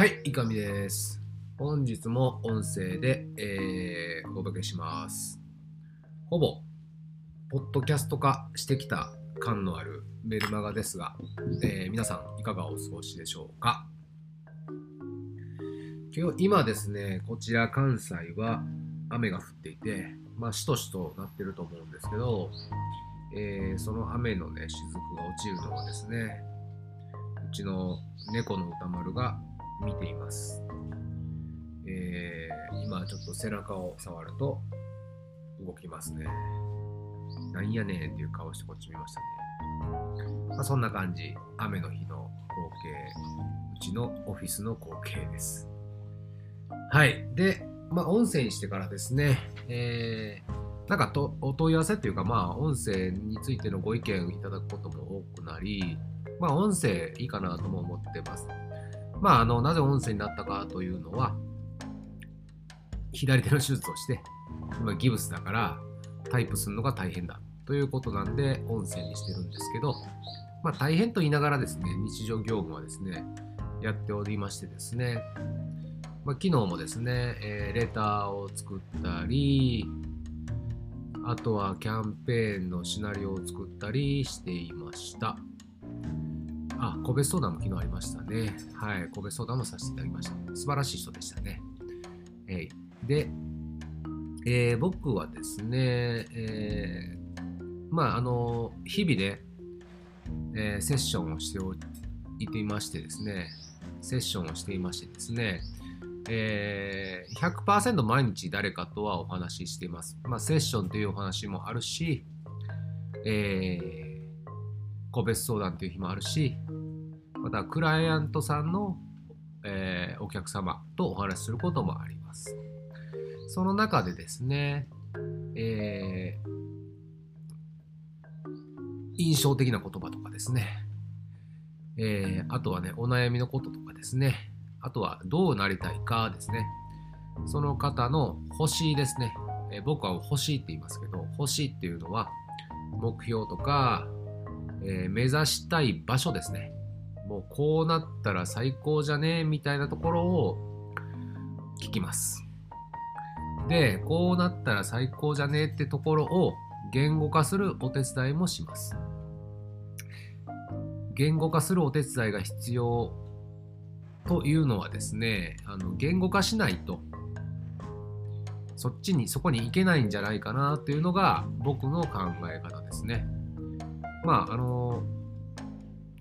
はい、いかみです。本日も音声で、えーお届けします。ほぼ、ポッドキャスト化してきた感のあるメルマガですが、えー皆さんいかがお過ごしでしょうか？今日今ですね、こちら関西は雨が降っていて、まあ、しとしとなってると思うんですけど、えーその雨のね、雫が落ちるのをですね、うちの猫の歌丸が見ています。えー今ちょっと背中を触ると動きますね。なんやねんっていう顔してこっち見ましたね。まあ、そんな感じ、雨の日の光景、うちのオフィスの光景です。はい。で、まあ、音声にしてからですね、えーなんかとお問い合わせっていうか、まあ、音声についてのご意見をいただくことも多くなり、まあ、音声いいかなとも思ってます。まあ、あの、なぜ音声になったかというのは、左手の手術をして、今ギブスだからタイプするのが大変だということなんで、音声にしてるんですけど、まあ、大変と言いながらですね、日常業務はですね、やっておりましてですね、まあ、昨日もですね、えーレターを作ったり、あとはキャンペーンのシナリオを作ったりしていました。あ、個別相談も昨日ありましたね。はい、個別相談もさせていただきました。素晴らしい人でしたね。えいで、えー僕はですね、えーまあ、あの、日々で、えーセッションをしておいていましてですね、セッションをしていましてですね、えー100%毎日誰かとはお話ししています。まあ、セッションというお話もあるし、えー個別相談という日もあるし、またクライアントさんの、えーお客様とお話しすることもあります。その中でですね、えー印象的な言葉とかですね、えーあとはね、お悩みのこととかですね、あとはどうなりたいかですね、その方の欲しいですね、え僕は欲しいって言いますけど、欲しいっていうのは目標とか、えー目指したい場所ですね。もうこうなったら最高じゃね？えみたいなところを聞きます。で、こうなったら最高じゃね？えってところを言語化するお手伝いもします。言語化するお手伝いが必要というのはですね、あの言語化しないとそっちに、そこに行けないんじゃないかなというのが僕の考え方ですね。まあ、あの、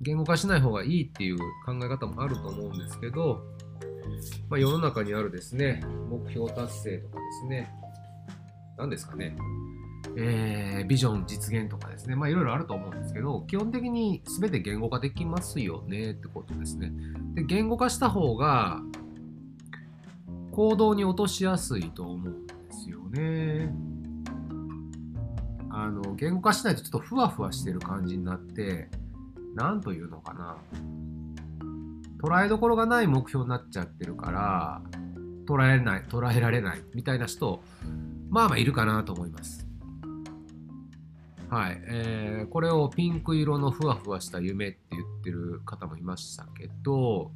言語化しない方がいいっていう考え方もあると思うんですけど、まあ、世の中にあるですね、目標達成とかですね、何ですかね、えービジョン実現とかですね、まあいろいろあると思うんですけど、基本的に全て言語化できますよねってことですね。で、言語化した方が行動に落としやすいと思うんですよね。あの、言語化しないとちょっとふわふわしてる感じになって、なんというのかな。捉えどころがない目標になっちゃってるから、捉えない、捉えられないみたいな人、まあまあいるかなと思います。はい。えーこれをピンク色のふわふわした夢って言ってる方もいましたけど、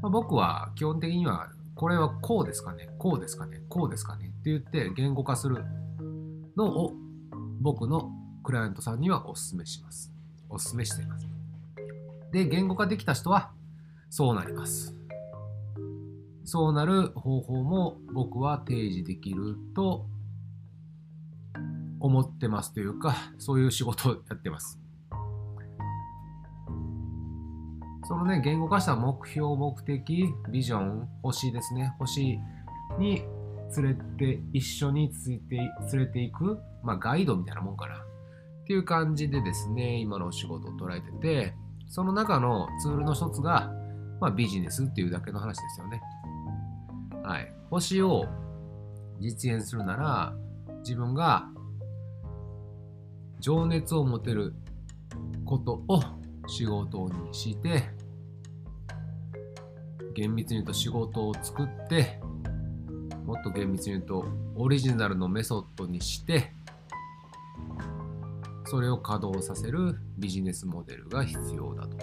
まあ、僕は基本的には、これはこうですかね、こうですかね、こうですかねって言って言語化するのを僕のクライアントさんにはお勧めします。お勧めしています。で、言語化できた人はそうなります。そうなる方法も僕は提示できると思ってますというか、そういう仕事をやってます。そのね、言語化した目標、目的、ビジョン、星ですね、星に連れて、一緒について、連れていく、まあガイドみたいなもんかな。っていう感じでですね、今のお仕事を捉えてて、その中のツールの一つが、まあビジネスっていうだけの話ですよね。はい。星を実現するなら、自分が情熱を持てることを仕事にして、厳密に言うと仕事を作って、もっと厳密に言うとオリジナルのメソッドにして、それを稼働させるビジネスモデルが必要だと。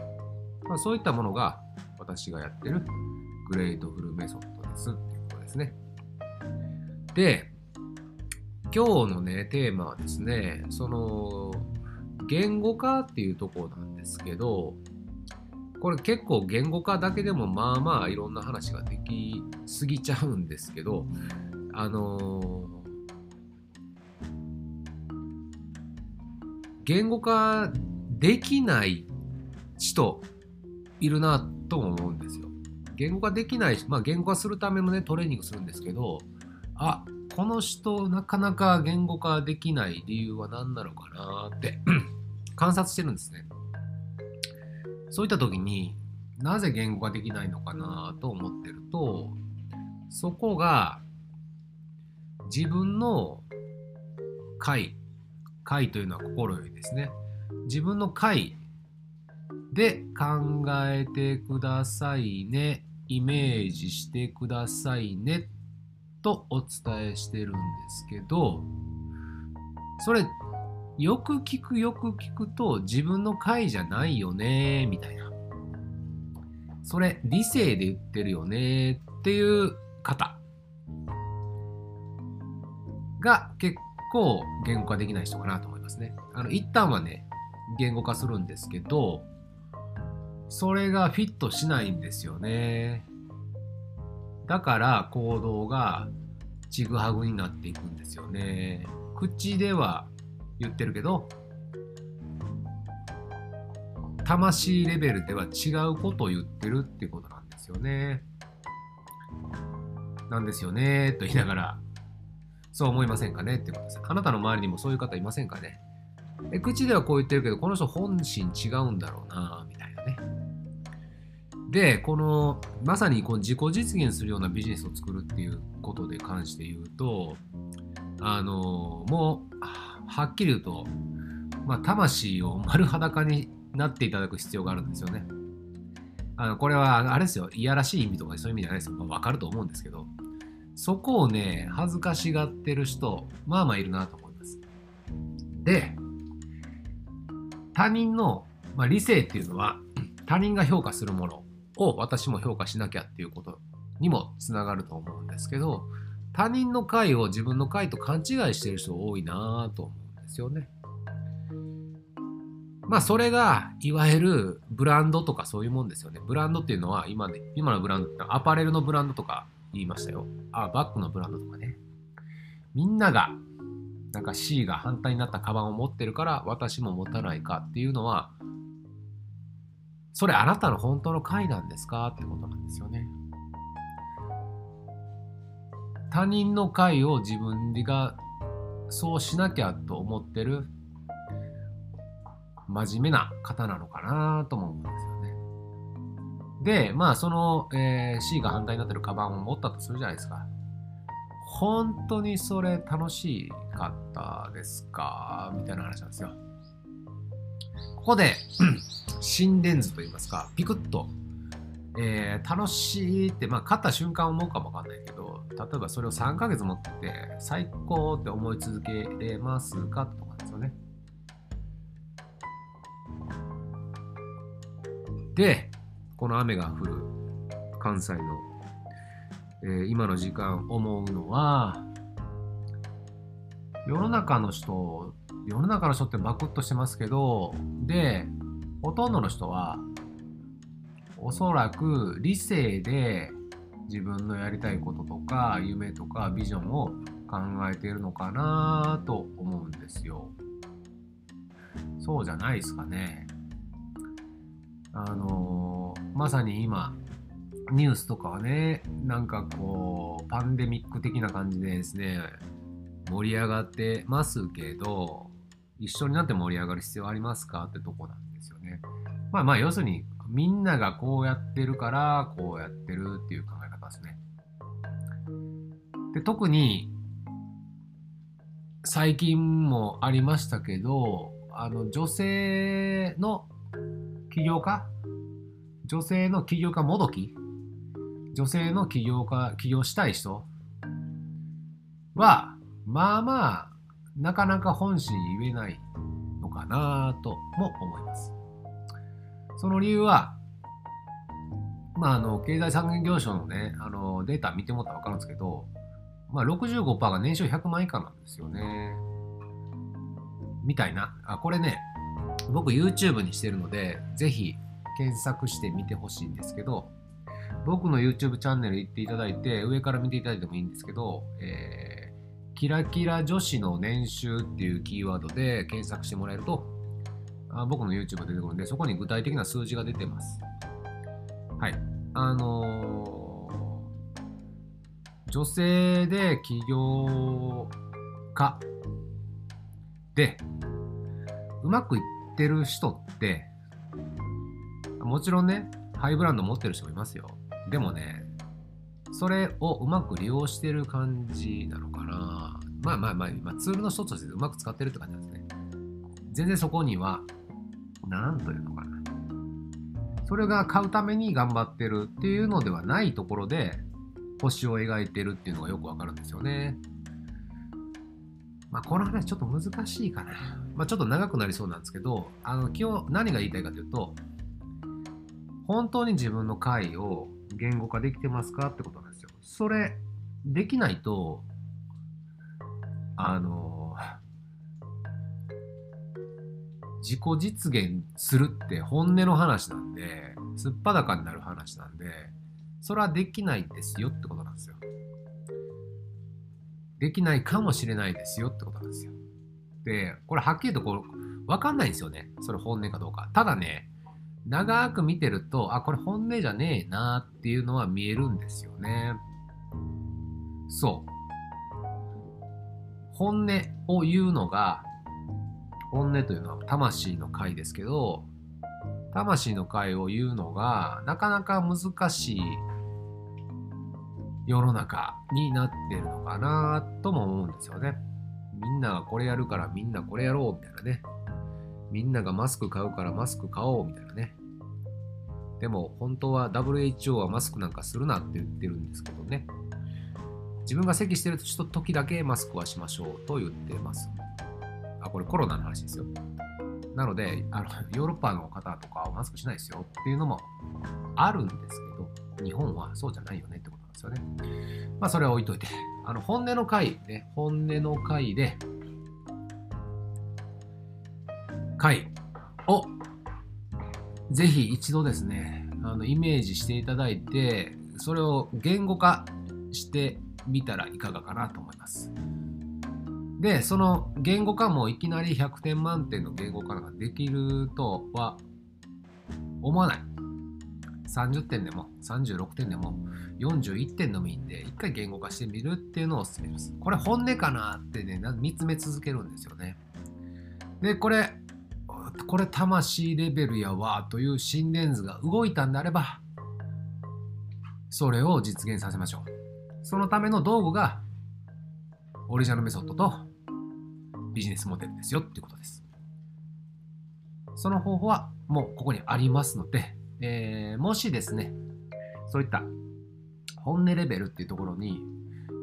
まあ、そういったものが私がやってる Grateful Method ですっていうことですね。で、今日のね、テーマはですね、その、言語化っていうところなんですけど、これ結構言語化だけでもまあまあいろんな話ができすぎちゃうんですけど、あの言語化できない人いるなとも思うんですよ。言語化できない、まあ言語化するためのねトレーニングするんですけど、あこの人なかなか言語化できない理由は何なのかなって 観察してるんですね。そういった時になぜ言語化できないのかなと思ってるとそこが自分の解解というのは心よりですね自分の解で考えてくださいねイメージしてくださいねとお伝えしてるんですけどそれよく聞くよく聞くと自分の回じゃないよねみたいな。それ理性で言ってるよねっていう方が結構言語化できない人かなと思いますね。あの一旦はね言語化するんですけどそれがフィットしないんですよね。だから行動がちぐはぐになっていくんですよね。口では言ってるけど魂レベルでは違うことを言ってるっていうことなんですよね。なんですよねと言いながらそう思いませんかね？ってことです。あなたの周りにもそういう方いませんかね？え口ではこう言ってるけどこの人本心違うんだろうなみたいなね。でこのまさにこの自己実現するようなビジネスを作るっていうことで関して言うとあのもうはっきり言うと、まあ、魂を丸裸になっていただく必要があるんですよね。あのこれはあれですよ、いやらしい意味とかそういう意味じゃないですよ。まあ、わかると思うんですけど、そこをね、恥ずかしがってる人、まあまあいるなと思います。で、他人の、まあ、理性っていうのは、他人が評価するものを私も評価しなきゃっていうことにもつながると思うんですけど、他人の回を自分の回と勘違いしてる人多いなと思うんですよね。まあそれがいわゆるブランドとかそういうもんですよね。ブランドっていうのは今ね、今のブランドってアパレルのブランドとか言いましたよ。あ、バッグのブランドとかね。みんながなんか C が反対になったカバンを持ってるから私も持たないかっていうのはそれあなたの本当の回なんですか？ってことなんですよね。他人の会を自分がそうしなきゃと思ってる真面目な方なのかなとも思うんですよ。で、まあその、えー、C が反対になってるカバンを持ったとするじゃないですか。本当にそれ楽しかったですか？みたいな話なんですよ。ここで心電図といいますか、ピクッと、えー、楽しいって、まあ、勝った瞬間思うかもわかんないけど、例えばそれを3ヶ月持って最高って思い続けれますか？とかですよね。で、この雨が降る関西の、えー、今の時間思うのは、世の中の人、世の中の人ってバクッとしてますけど、で、ほとんどの人は、おそらく理性で自分のやりたいこととか夢とかビジョンを考えているのかなと思うんですよ。そうじゃないですかね。あのー、まさに今ニュースとかはねなんかこうパンデミック的な感じでですね盛り上がってますけど一緒になって盛り上がる必要ありますかってとこなんですよね。まあまあ要するにみんながこうやってるからこうやってるっていう考え方ですね。で特に最近もありましたけどあの女性の起業家女性の起業家もどき女性の起業家起業したい人はまあまあなかなか本心言えないのかなとも思います。その理由は、まあ、あの経済産業省のねあのデータ見てもらったら分かるんですけど、まあ、65%が年収100万以下なんですよね。みたいな。あこれね僕 YouTube にしてるのでぜひ検索してみてほしいんですけど僕の YouTube チャンネル行っていただいて上から見ていただいてもいいんですけど、えー、キラキラ女子の年収っていうキーワードで検索してもらえるとあ僕の YouTube 出てくるんでそこに具体的な数字が出てます。はい。あのー、女性で起業家でうまくいってる人ってもちろんねハイブランド持ってる人もいますよ。でもねそれをうまく利用してる感じなのかな。まあまあまあ、まあ、ツールの一つとしてうまく使ってるって感じなんですね。全然そこには何というのかな。それが買うために頑張ってるっていうのではないところで星を描いてるっていうのがよくわかるんですよね。まあ、この話ちょっと難しいかな。まあ、ちょっと長くなりそうなんですけど、あの今日何が言いたいかというと、本当に自分の回を言語化できてますかってことなんですよ。それ、できないと、あの、自己実現するって本音の話なんで、すっぱだかになる話なんで、それはできないですよってことなんですよ。できないかもしれないですよってことなんですよ。で、これはっきりとこう、わかんないんですよね。それ本音かどうか。ただね、長く見てると、あ、これ本音じゃねえなっていうのは見えるんですよね。そう。本音を言うのが、本音というのは魂の回ですけど、魂の回を言うのがなかなか難しい世の中になってるのかなとも思うんですよね。みんながこれやるからみんなこれやろうみたいなね。みんながマスク買うからマスク買おうみたいなね。でも本当は WHO はマスクなんかするなって言ってるんですけどね。自分が咳してる時だけマスクはしましょうと言ってます。あ、これコロナの話ですよ。なのであの、ヨーロッパの方とかはマスクしないですよっていうのもあるんですけど、日本はそうじゃないよねってことなんですよね。まあ、それは置いといて、あの本音の回、ね、本音の回で、回をぜひ一度ですね、あのイメージしていただいて、それを言語化してみたらいかがかなと思います。で、その言語化もいきなり100点満点の言語化ができるとは思わない。30点でも36点でも41点でもいいんで、一回言語化してみるっていうのをお勧めします。これ本音かなってね、見つめ続けるんですよね。で、これ、これ魂レベルやわという心電図が動いたんであれば、それを実現させましょう。そのための道具がオリジナルメソッドとビジネスモデルですよっていうことです。その方法はもうここにありますので、えー、もしですね、そういった本音レベルっていうところに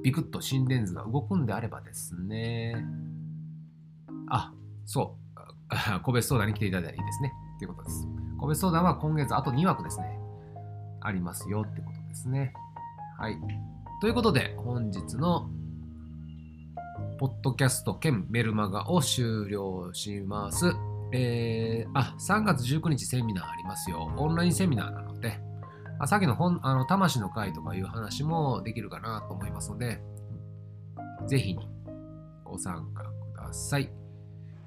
ビクッと心電図が動くんであればですね、あ、そう、個別相談に来ていただいていいですね。っていうことです。個別相談は今月あと2枠ですね、ありますよってことですね。はい。ということで、本日のポッドキャスト兼メルマガを終了します。えー、あ、3月19日セミナーありますよ。オンラインセミナーなので、あさっきの本、あの、魂の会とかいう話もできるかなと思いますので、ぜひにご参加ください。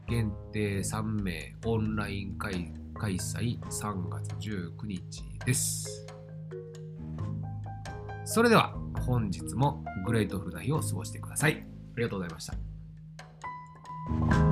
限定3名オンライン会開催3月19日です。それでは本日も Grateful な日を過ごしてください。ありがとうございました。